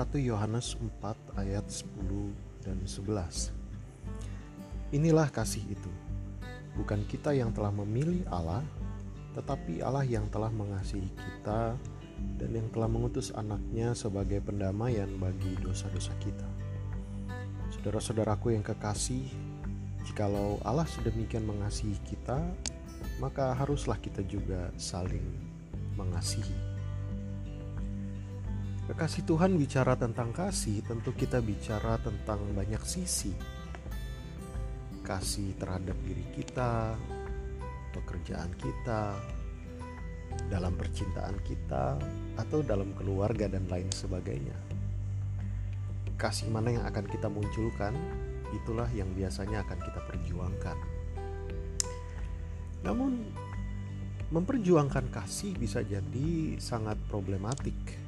1 Yohanes 4 ayat 10 dan 11. Inilah kasih itu. Bukan kita yang telah memilih Allah, tetapi Allah yang telah mengasihi kita dan yang telah mengutus anaknya sebagai pendamaian bagi dosa-dosa kita. Saudara-saudaraku yang kekasih, jikalau Allah sedemikian mengasihi kita, maka haruslah kita juga saling mengasihi. Kekasih Tuhan bicara tentang kasih, tentu kita bicara tentang banyak sisi. Kasih terhadap diri kita, pekerjaan kita, dalam percintaan kita, atau dalam keluarga dan lain sebagainya. Kasih mana yang akan kita munculkan, itulah yang biasanya akan kita perjuangkan. Namun, memperjuangkan kasih bisa jadi sangat problematik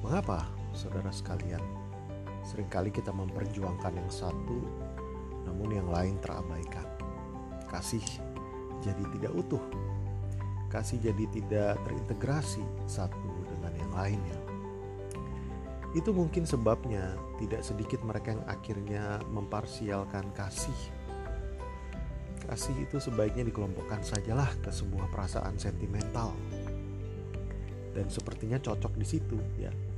Mengapa, saudara sekalian? Seringkali kita memperjuangkan yang satu, namun yang lain terabaikan. Kasih jadi tidak utuh. Kasih jadi tidak terintegrasi satu dengan yang lainnya. Itu mungkin sebabnya tidak sedikit mereka yang akhirnya memparsialkan kasih. Kasih itu sebaiknya dikelompokkan sajalah ke sebuah perasaan sentimental. Dan sepertinya cocok di situ ya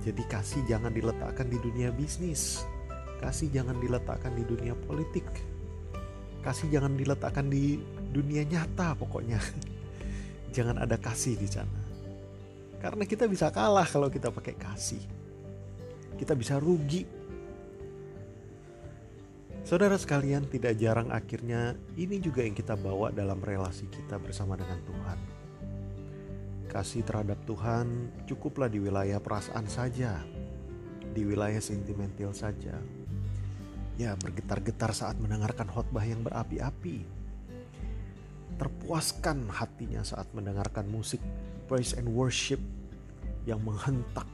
jadi kasih jangan diletakkan di dunia bisnis. Kasih jangan diletakkan di dunia politik. Kasih jangan diletakkan di dunia nyata pokoknya. jangan ada kasih di sana. Karena kita bisa kalah kalau kita pakai kasih. Kita bisa rugi. Saudara sekalian, tidak jarang akhirnya ini juga yang kita bawa dalam relasi kita bersama dengan Tuhan Kasih terhadap Tuhan cukuplah di wilayah perasaan saja, di wilayah sentimental saja. Ya, bergetar-getar saat mendengarkan khotbah yang berapi-api. Terpuaskan hatinya saat mendengarkan musik praise and worship yang menghentak,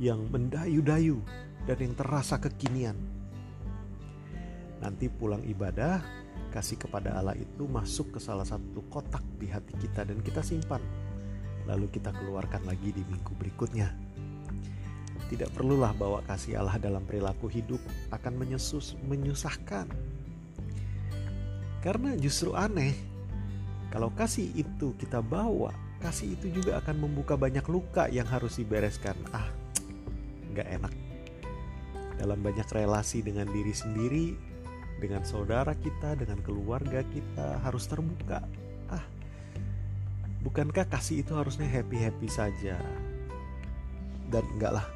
yang mendayu-dayu, dan yang terasa kekinian. Nanti pulang ibadah, kasih kepada Allah itu masuk ke salah satu kotak di hati kita dan kita simpan lalu kita keluarkan lagi di minggu berikutnya. Tidak perlulah bawa kasih Allah dalam perilaku hidup akan menyesus, menyusahkan. Karena justru aneh, kalau kasih itu kita bawa, kasih itu juga akan membuka banyak luka yang harus dibereskan. Ah, nggak enak. Dalam banyak relasi dengan diri sendiri, dengan saudara kita, dengan keluarga kita harus terbuka. Ah, Bukankah kasih itu harusnya happy-happy saja? Dan enggak lah,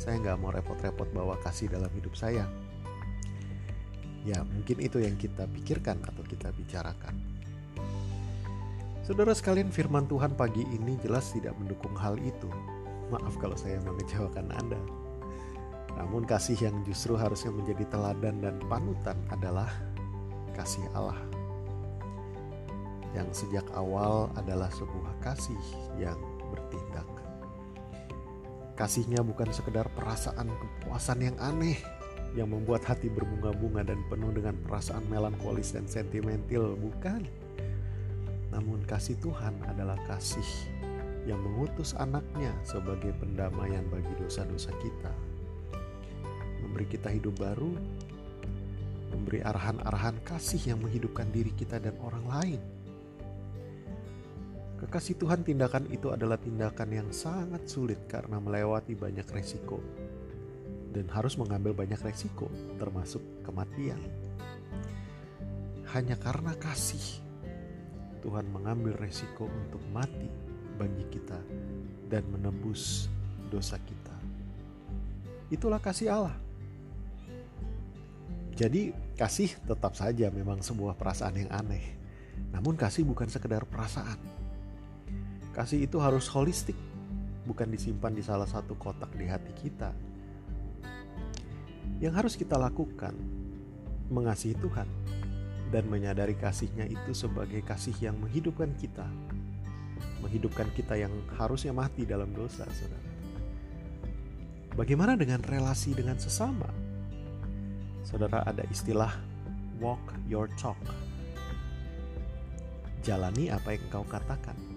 saya nggak mau repot-repot bawa kasih dalam hidup saya. Ya, mungkin itu yang kita pikirkan atau kita bicarakan. Saudara sekalian, firman Tuhan pagi ini jelas tidak mendukung hal itu. Maaf kalau saya mengecewakan Anda. Namun kasih yang justru harusnya menjadi teladan dan panutan adalah kasih Allah yang sejak awal adalah sebuah kasih yang bertindak. Kasihnya bukan sekedar perasaan kepuasan yang aneh yang membuat hati berbunga-bunga dan penuh dengan perasaan melankolis dan sentimental, bukan. Namun kasih Tuhan adalah kasih yang mengutus anaknya sebagai pendamaian bagi dosa-dosa kita. Memberi kita hidup baru, memberi arahan-arahan kasih yang menghidupkan diri kita dan orang lain Kekasih Tuhan tindakan itu adalah tindakan yang sangat sulit karena melewati banyak resiko dan harus mengambil banyak resiko termasuk kematian. Hanya karena kasih Tuhan mengambil resiko untuk mati bagi kita dan menebus dosa kita. Itulah kasih Allah. Jadi kasih tetap saja memang sebuah perasaan yang aneh. Namun kasih bukan sekedar perasaan, Kasih itu harus holistik, bukan disimpan di salah satu kotak di hati kita. Yang harus kita lakukan, mengasihi Tuhan, dan menyadari kasihnya itu sebagai kasih yang menghidupkan kita, menghidupkan kita yang harusnya mati dalam dosa, saudara. Bagaimana dengan relasi dengan sesama? Saudara, ada istilah walk your talk. Jalani apa yang engkau katakan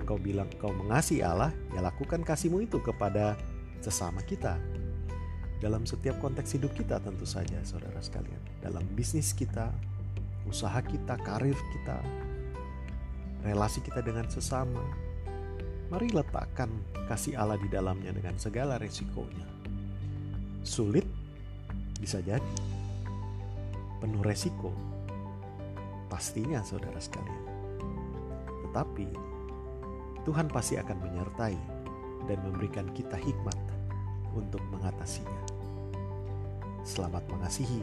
engkau bilang engkau mengasihi Allah, ya lakukan kasihmu itu kepada sesama kita. Dalam setiap konteks hidup kita tentu saja saudara sekalian. Dalam bisnis kita, usaha kita, karir kita, relasi kita dengan sesama. Mari letakkan kasih Allah di dalamnya dengan segala resikonya. Sulit bisa jadi. Penuh resiko. Pastinya saudara sekalian. Tetapi Tuhan pasti akan menyertai dan memberikan kita hikmat untuk mengatasinya. Selamat mengasihi